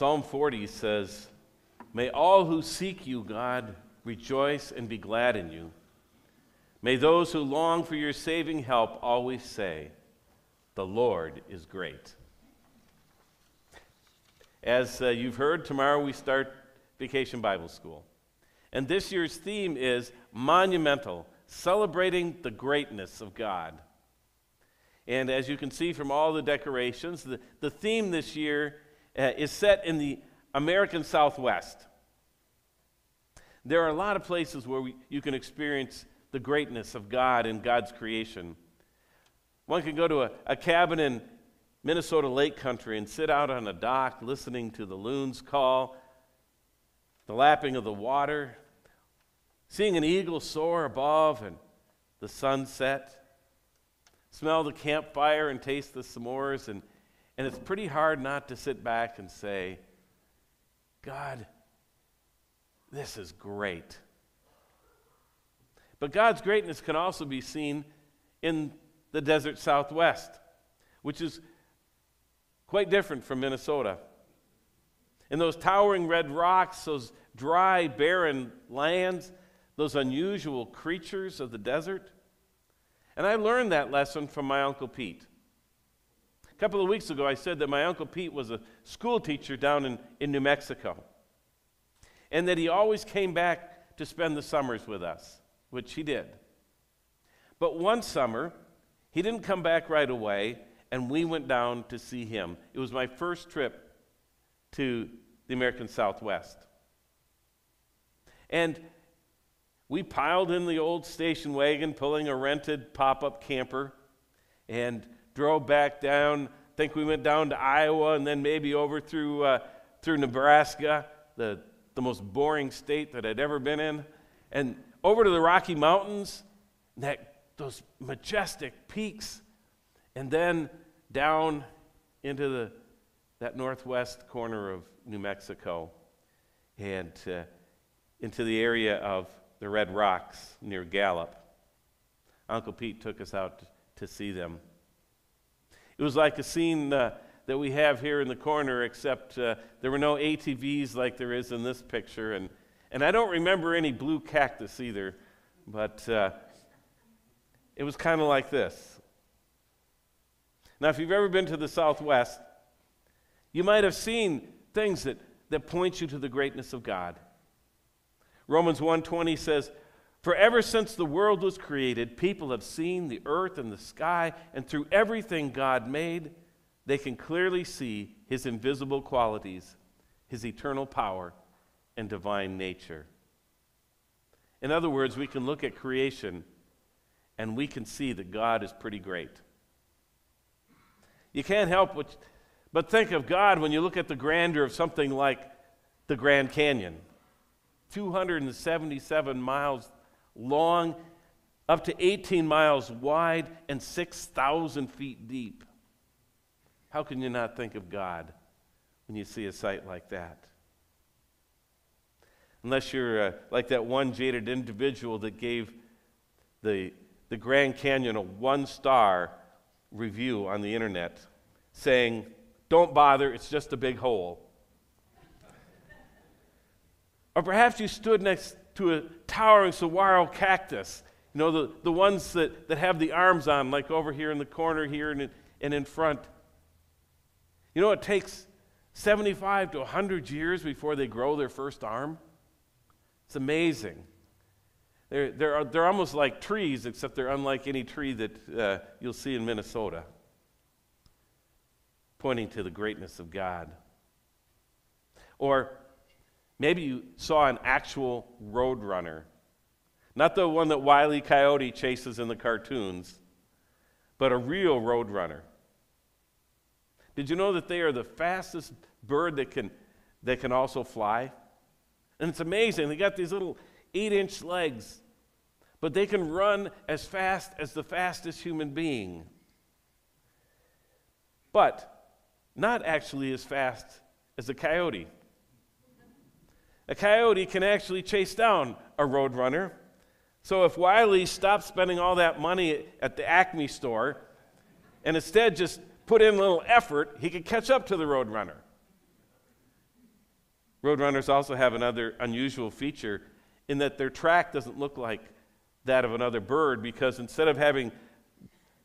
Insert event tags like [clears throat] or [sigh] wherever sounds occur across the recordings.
Psalm 40 says, May all who seek you, God, rejoice and be glad in you. May those who long for your saving help always say, The Lord is great. As uh, you've heard, tomorrow we start Vacation Bible School. And this year's theme is monumental, celebrating the greatness of God. And as you can see from all the decorations, the, the theme this year uh, is set in the American Southwest. There are a lot of places where we, you can experience the greatness of God and God's creation. One can go to a, a cabin in Minnesota Lake Country and sit out on a dock listening to the loons call, the lapping of the water, seeing an eagle soar above and the sunset, smell the campfire and taste the s'mores, and, and it's pretty hard not to sit back and say, God, this is great. But God's greatness can also be seen in the desert southwest, which is quite different from Minnesota. And those towering red rocks, those dry, barren lands, those unusual creatures of the desert. And I learned that lesson from my Uncle Pete. Couple of weeks ago, I said that my Uncle Pete was a school teacher down in, in New Mexico, and that he always came back to spend the summers with us, which he did. But one summer, he didn't come back right away, and we went down to see him. It was my first trip to the American Southwest. And we piled in the old station wagon, pulling a rented pop up camper, and drove back down. I think we went down to Iowa and then maybe over through, uh, through Nebraska, the, the most boring state that I'd ever been in, and over to the Rocky Mountains, that, those majestic peaks, and then down into the, that northwest corner of New Mexico and uh, into the area of the Red Rocks near Gallup. Uncle Pete took us out to, see them. It was like a scene uh, that we have here in the corner, except uh, there were no ATVs like there is in this picture. And, and I don't remember any blue cactus either, but uh, it was kind of like this. Now, if you've ever been to the Southwest, you might have seen things that, that point you to the greatness of God. Romans 1:20 says, "For ever since the world was created, people have seen the earth and the sky, and through everything God made, they can clearly see his invisible qualities, his eternal power, and divine nature." In other words, we can look at creation and we can see that God is pretty great. You can't help but, think of God when you look at the grandeur of something like the Grand Canyon 277 miles long, up to 18 miles wide, and 6,000 feet deep. How can you not think of God when you see a sight like that? Unless you're uh, like that one jaded individual that gave the, the Grand Canyon a one star review on the internet saying, Don't bother, it's just a big hole. or perhaps you stood next to a towering saguaro cactus, you know, the, the ones that, that have the arms on, like over here in the corner here and in, and in front. You know, it takes 75 to 100 years before they grow their first arm. It's amazing. They're, they're, they're almost like trees, except they're unlike any tree that uh, you'll see in Minnesota, pointing to the greatness of God. Or maybe you saw an actual roadrunner, not the one that Wile E. Coyote chases in the cartoons, but a real roadrunner. Did you know that they are the fastest bird that can, that can also fly? And it's amazing. They got these little eight inch legs, but they can run as fast as the fastest human being. But not actually as fast as a coyote. A coyote can actually chase down a roadrunner. So if Wiley stopped spending all that money at the Acme store and instead just put in a little effort, he could catch up to the roadrunner. Roadrunners also have another unusual feature in that their track doesn't look like that of another bird because instead of having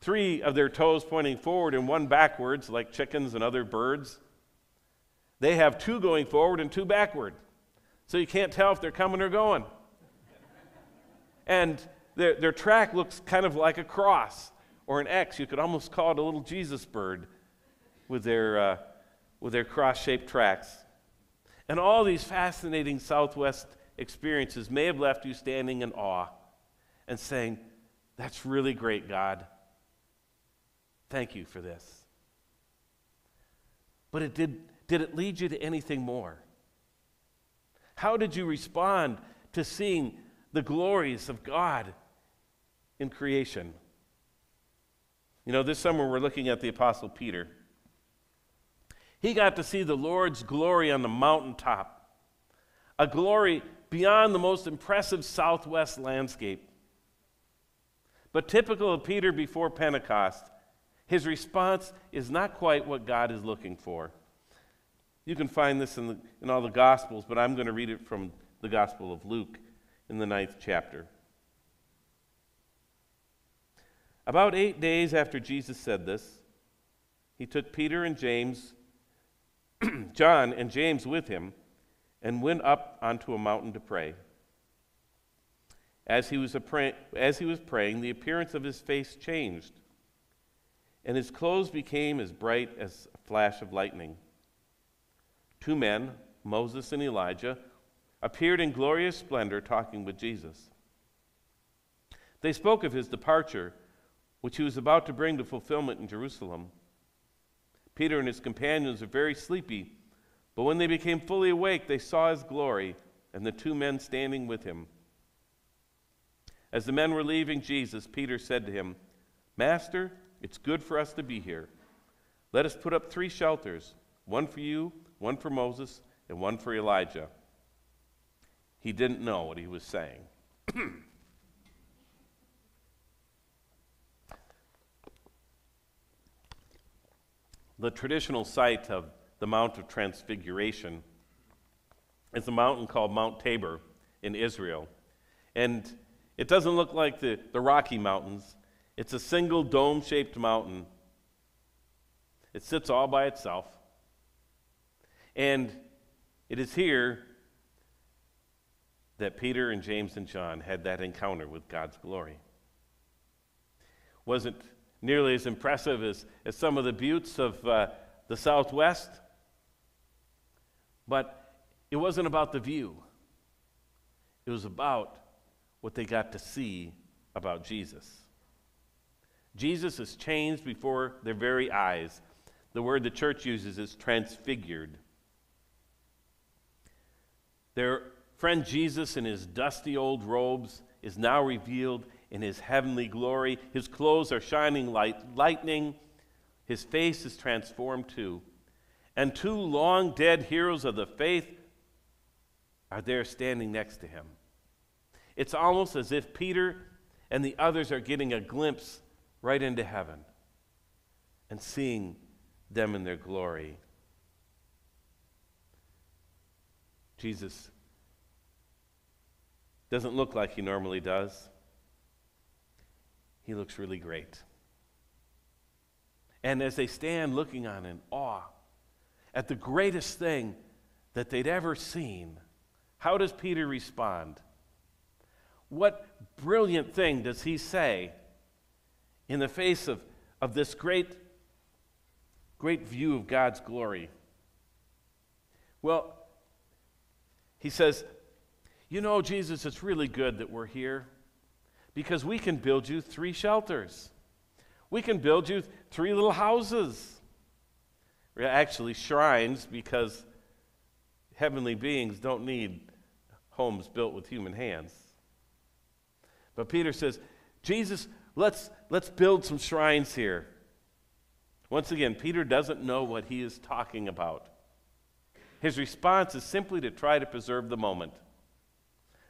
three of their toes pointing forward and one backwards, like chickens and other birds, they have two going forward and two backward. So you can't tell if they're coming or going. and their, their track looks kind of like a cross or an X. You could almost call it a little Jesus bird with their, uh, with their cross shaped tracks. And all these fascinating Southwest experiences may have left you standing in awe and saying, That's really great, God. Thank you for this. But it did, did it lead you to anything more? How did you respond to seeing the glories of God in creation? You know, this summer we're looking at the Apostle Peter. He got to see the Lord's glory on the mountaintop, a glory beyond the most impressive southwest landscape. But typical of Peter before Pentecost, his response is not quite what God is looking for. You can find this in, the, in all the Gospels, but I'm going to read it from the Gospel of Luke in the ninth chapter. About eight days after Jesus said this, he took Peter and James, [clears throat] John and James with him, and went up onto a mountain to pray. As he was, pray- as he was praying, the appearance of his face changed and his clothes became as bright as a flash of lightning. Two men, Moses and Elijah, appeared in glorious splendor talking with Jesus. They spoke of his departure, which he was about to bring to fulfillment in Jerusalem. Peter and his companions were very sleepy, but when they became fully awake, they saw his glory and the two men standing with him. As the men were leaving Jesus, Peter said to him, Master, it's good for us to be here. Let us put up three shelters one for you, one for Moses, and one for Elijah. He didn't know what he was saying. [clears throat] the traditional site of the Mount of Transfiguration is a mountain called Mount Tabor in Israel. And it doesn't look like the, the Rocky Mountains, it's a single dome shaped mountain. It sits all by itself. And it is here that Peter and James and John had that encounter with God's glory. Wasn't nearly as impressive as, as some of the buttes of uh, the Southwest, but it wasn't about the view. It was about what they got to see about Jesus. Jesus is changed before their very eyes. The word the church uses is transfigured. Their friend Jesus, in his dusty old robes, is now revealed in his heavenly glory. His clothes are shining like lightning. His face is transformed too. And two long dead heroes of the faith are there standing next to him. It's almost as if Peter and the others are getting a glimpse right into heaven and seeing them in their glory. Jesus doesn't look like he normally does. He looks really great. And as they stand looking on in awe at the greatest thing that they'd ever seen, how does Peter respond? What brilliant thing does he say in the face of, of this great, great view of God's glory? Well, he says, You know, Jesus, it's really good that we're here because we can build you three shelters. We can build you three little houses. Actually, shrines, because heavenly beings don't need homes built with human hands. But Peter says, Jesus, let's, let's build some shrines here. Once again, Peter doesn't know what he is talking about. His response is simply to try to preserve the moment.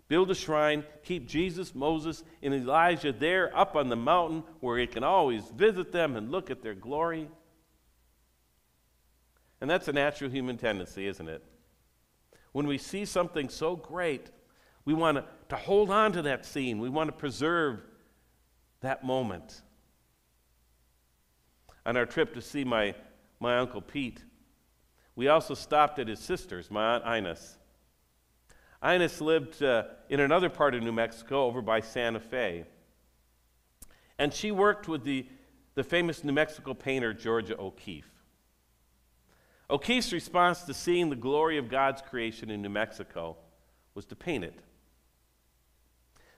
Build a shrine, keep Jesus, Moses, and Elijah there up on the mountain where he can always visit them and look at their glory. And that's a natural human tendency, isn't it? When we see something so great, we want to, hold on to that scene. We want to preserve that moment. On our trip to see my, my Uncle Pete, we also stopped at his sister's, my Aunt Ines. Ines lived uh, in another part of New Mexico over by Santa Fe. And she worked with the, the famous New Mexico painter Georgia O'Keeffe. O'Keeffe's response to seeing the glory of God's creation in New Mexico was to paint it.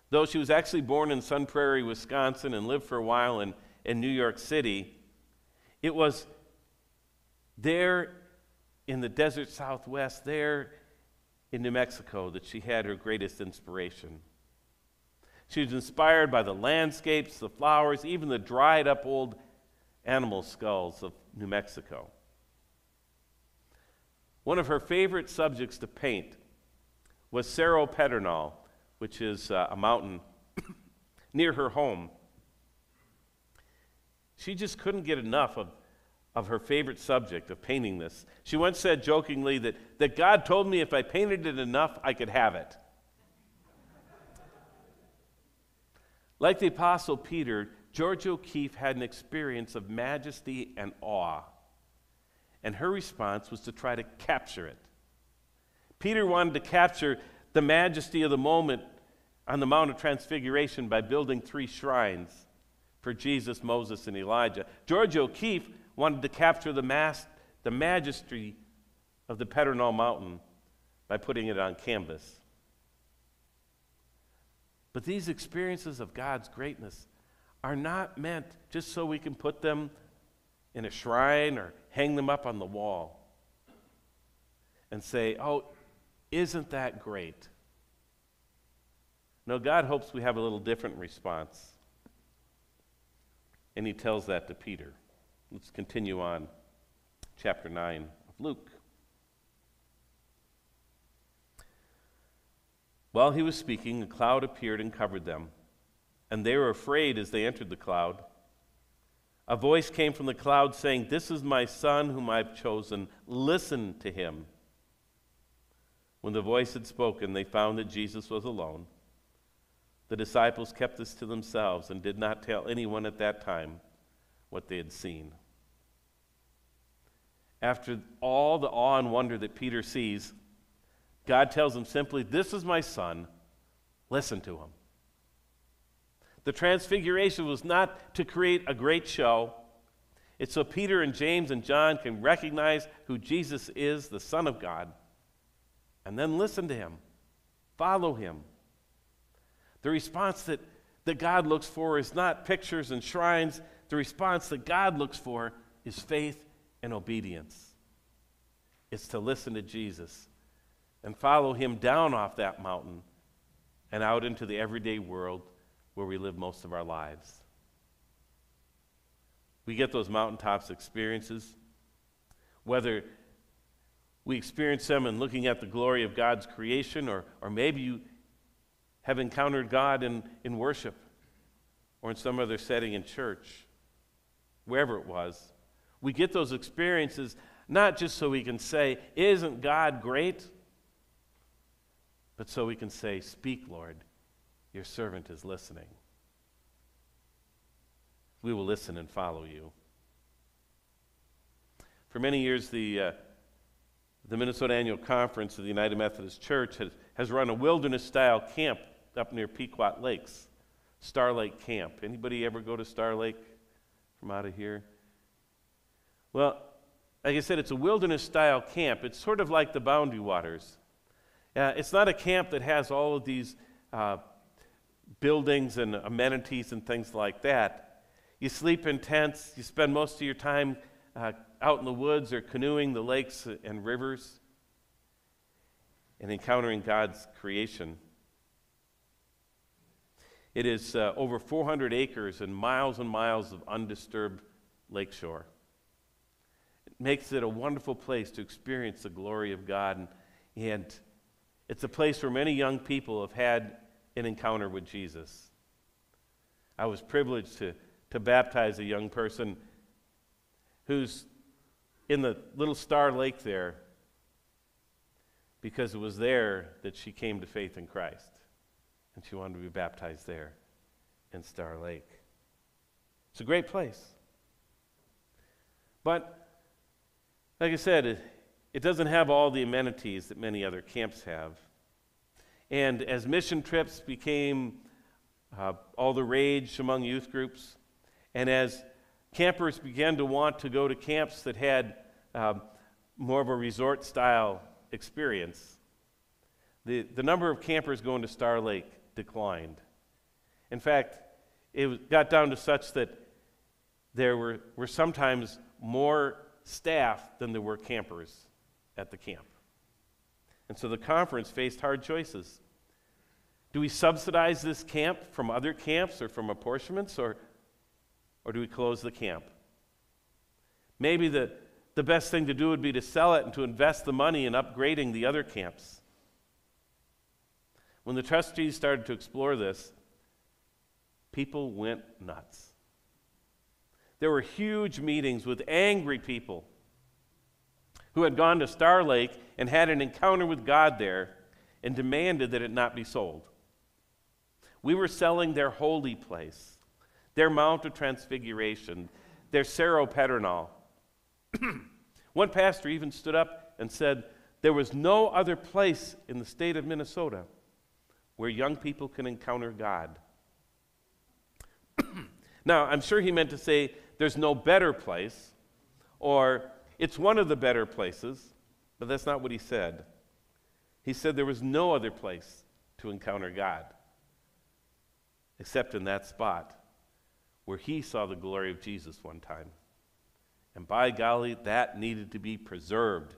Though she was actually born in Sun Prairie, Wisconsin, and lived for a while in, in New York City, it was there in the desert southwest, there in New Mexico, that she had her greatest inspiration. She was inspired by the landscapes, the flowers, even the dried up old animal skulls of New Mexico. One of her favorite subjects to paint was Cerro Pedernal, which is uh, a mountain [coughs] near her home. She just couldn't get enough of, of her favorite subject of painting this. She once said jokingly that, that God told me if I painted it enough, I could have it. like the Apostle Peter, Georgia O'Keeffe had an experience of majesty and awe and her response was to try to capture it. Peter wanted to capture the majesty of the moment on the Mount of Transfiguration by building three shrines for Jesus, Moses, and Elijah. Georgia O'Keeffe wanted to capture the, mass, the majesty of the Pedernal Mountain by putting it on canvas. But these experiences of God's greatness are not meant just so we can put them in a shrine or hang them up on the wall and say, Oh, isn't that great? No, God hopes we have a little different response. And he tells that to Peter. Let's continue on. Chapter 9 of Luke. While he was speaking, a cloud appeared and covered them, and they were afraid as they entered the cloud. A voice came from the cloud saying, This is my son whom I've chosen. Listen to him. When the voice had spoken, they found that Jesus was alone. The disciples kept this to themselves and did not tell anyone at that time what they had seen. After all the awe and wonder that Peter sees, God tells him simply, This is my son. Listen to him. The transfiguration was not to create a great show. It's so Peter and James and John can recognize who Jesus is, the Son of God, and then listen to him, follow him. The response that, that God looks for is not pictures and shrines. The response that God looks for is faith and obedience. It's to listen to Jesus and follow him down off that mountain and out into the everyday world where we live most of our lives. We get those mountaintops experiences, whether we experience them in looking at the glory of God's creation, or, or maybe you have encountered God in, in worship or in some other setting in church, wherever it was. We get those experiences not just so we can say, Isn't God great? but so we can say, Speak, Lord. Your servant is listening. We will listen and follow you. For many years, the, uh, the Minnesota Annual Conference of the United Methodist Church has, has run a wilderness style camp up near Pequot Lakes, Star Lake Camp. Anybody ever go to Star Lake from out of here? Well, like I said, it's a wilderness style camp. It's sort of like the Boundary Waters. Uh, it's not a camp that has all of these uh, buildings and amenities and things like that. You sleep in tents, you spend most of your time uh, out in the woods or canoeing the lakes and rivers and encountering God's creation. It is uh, over 400 acres and miles and miles of undisturbed lakeshore. It makes it a wonderful place to experience the glory of God, and, and it's a place where many young people have had an encounter with Jesus. I was privileged to, to baptize a young person who's in the little star lake there. because it was there that she came to faith in Christ. And she wanted to be baptized there in Star Lake. It's a great place. But, like I said, it, it doesn't have all the amenities that many other camps have. And as mission trips became uh, all the rage among youth groups, and as campers began to want to go to camps that had um, more of a resort style experience, the, the number of campers going to Star Lake declined. In fact, it got down to such that there were, were sometimes more staff than there were campers at the camp. And so the conference faced hard choices. Do we subsidize this camp from other camps or from apportionments, or, or do we close the camp? Maybe the, the best thing to do would be to sell it and to invest the money in upgrading the other camps. When the trustees started to explore this, people went nuts. There were huge meetings with angry people who had gone to Star Lake and had an encounter with God there and demanded that it not be sold. We were selling their holy place, their Mount of Transfiguration, their Cerro Pedernal. [clears throat] One pastor even stood up and said, There was no other place in the state of Minnesota where young people can encounter God. [clears throat] now, I'm sure he meant to say there's no better place or it's one of the better places, but that's not what he said. He said there was no other place to encounter God except in that spot where he saw the glory of Jesus one time. And by golly, that needed to be preserved.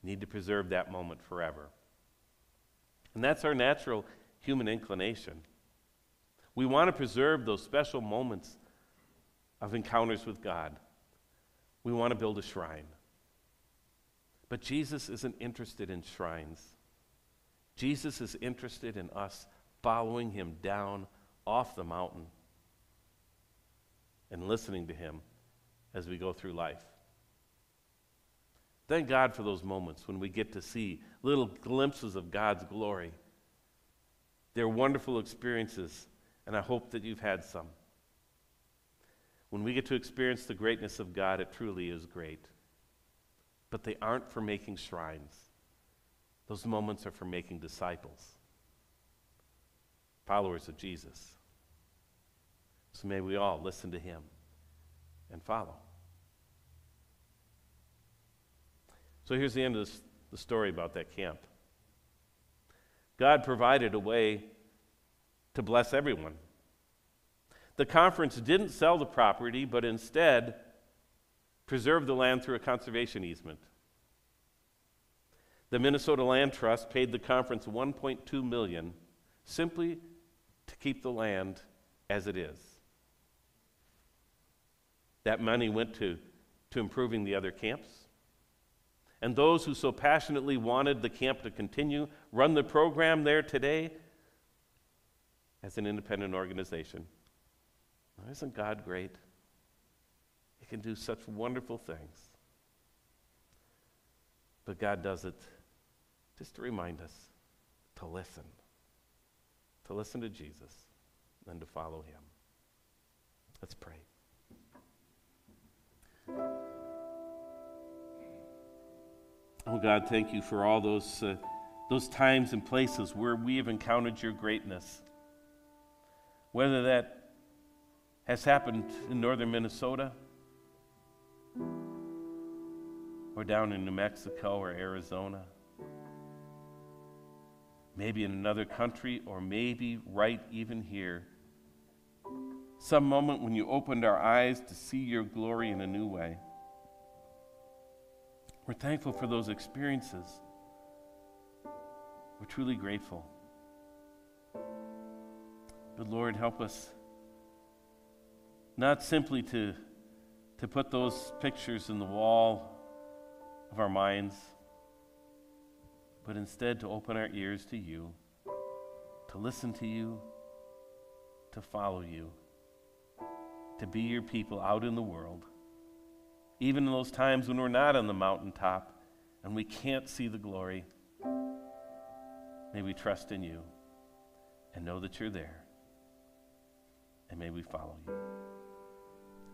Need to preserve that moment forever. And that's our natural human inclination. We want to preserve those special moments of encounters with God. We want to build a shrine. But Jesus isn't interested in shrines. Jesus is interested in us following him down off the mountain and listening to him as we go through life. Thank God for those moments when we get to see little glimpses of God's glory. They're wonderful experiences, and I hope that you've had some. When we get to experience the greatness of God, it truly is great. But they aren't for making shrines, those moments are for making disciples, followers of Jesus. So may we all listen to him and follow. So here's the end of this, the story about that camp. God provided a way to bless everyone. The conference didn't sell the property, but instead preserved the land through a conservation easement. The Minnesota Land Trust paid the conference 1.2 million simply to keep the land as it is. That money went to, to improving the other camps and those who so passionately wanted the camp to continue run the program there today as an independent organization. isn't God great? He can do such wonderful things. But God does it just to remind us to listen, to listen to Jesus, and to follow him. Let's pray. God, thank you for all those, uh, those times and places where we have encountered your greatness. Whether that has happened in northern Minnesota, or down in New Mexico or Arizona, maybe in another country, or maybe right even here. Some moment when you opened our eyes to see your glory in a new way. We're thankful for those experiences. We're truly grateful. But Lord, help us not simply to, to put those pictures in the wall of our minds, but instead to open our ears to you, to listen to you, to follow you, to be your people out in the world even in those times when we're not on the mountaintop and we can't see the glory, may we trust in you and know that you're there. And may we follow you.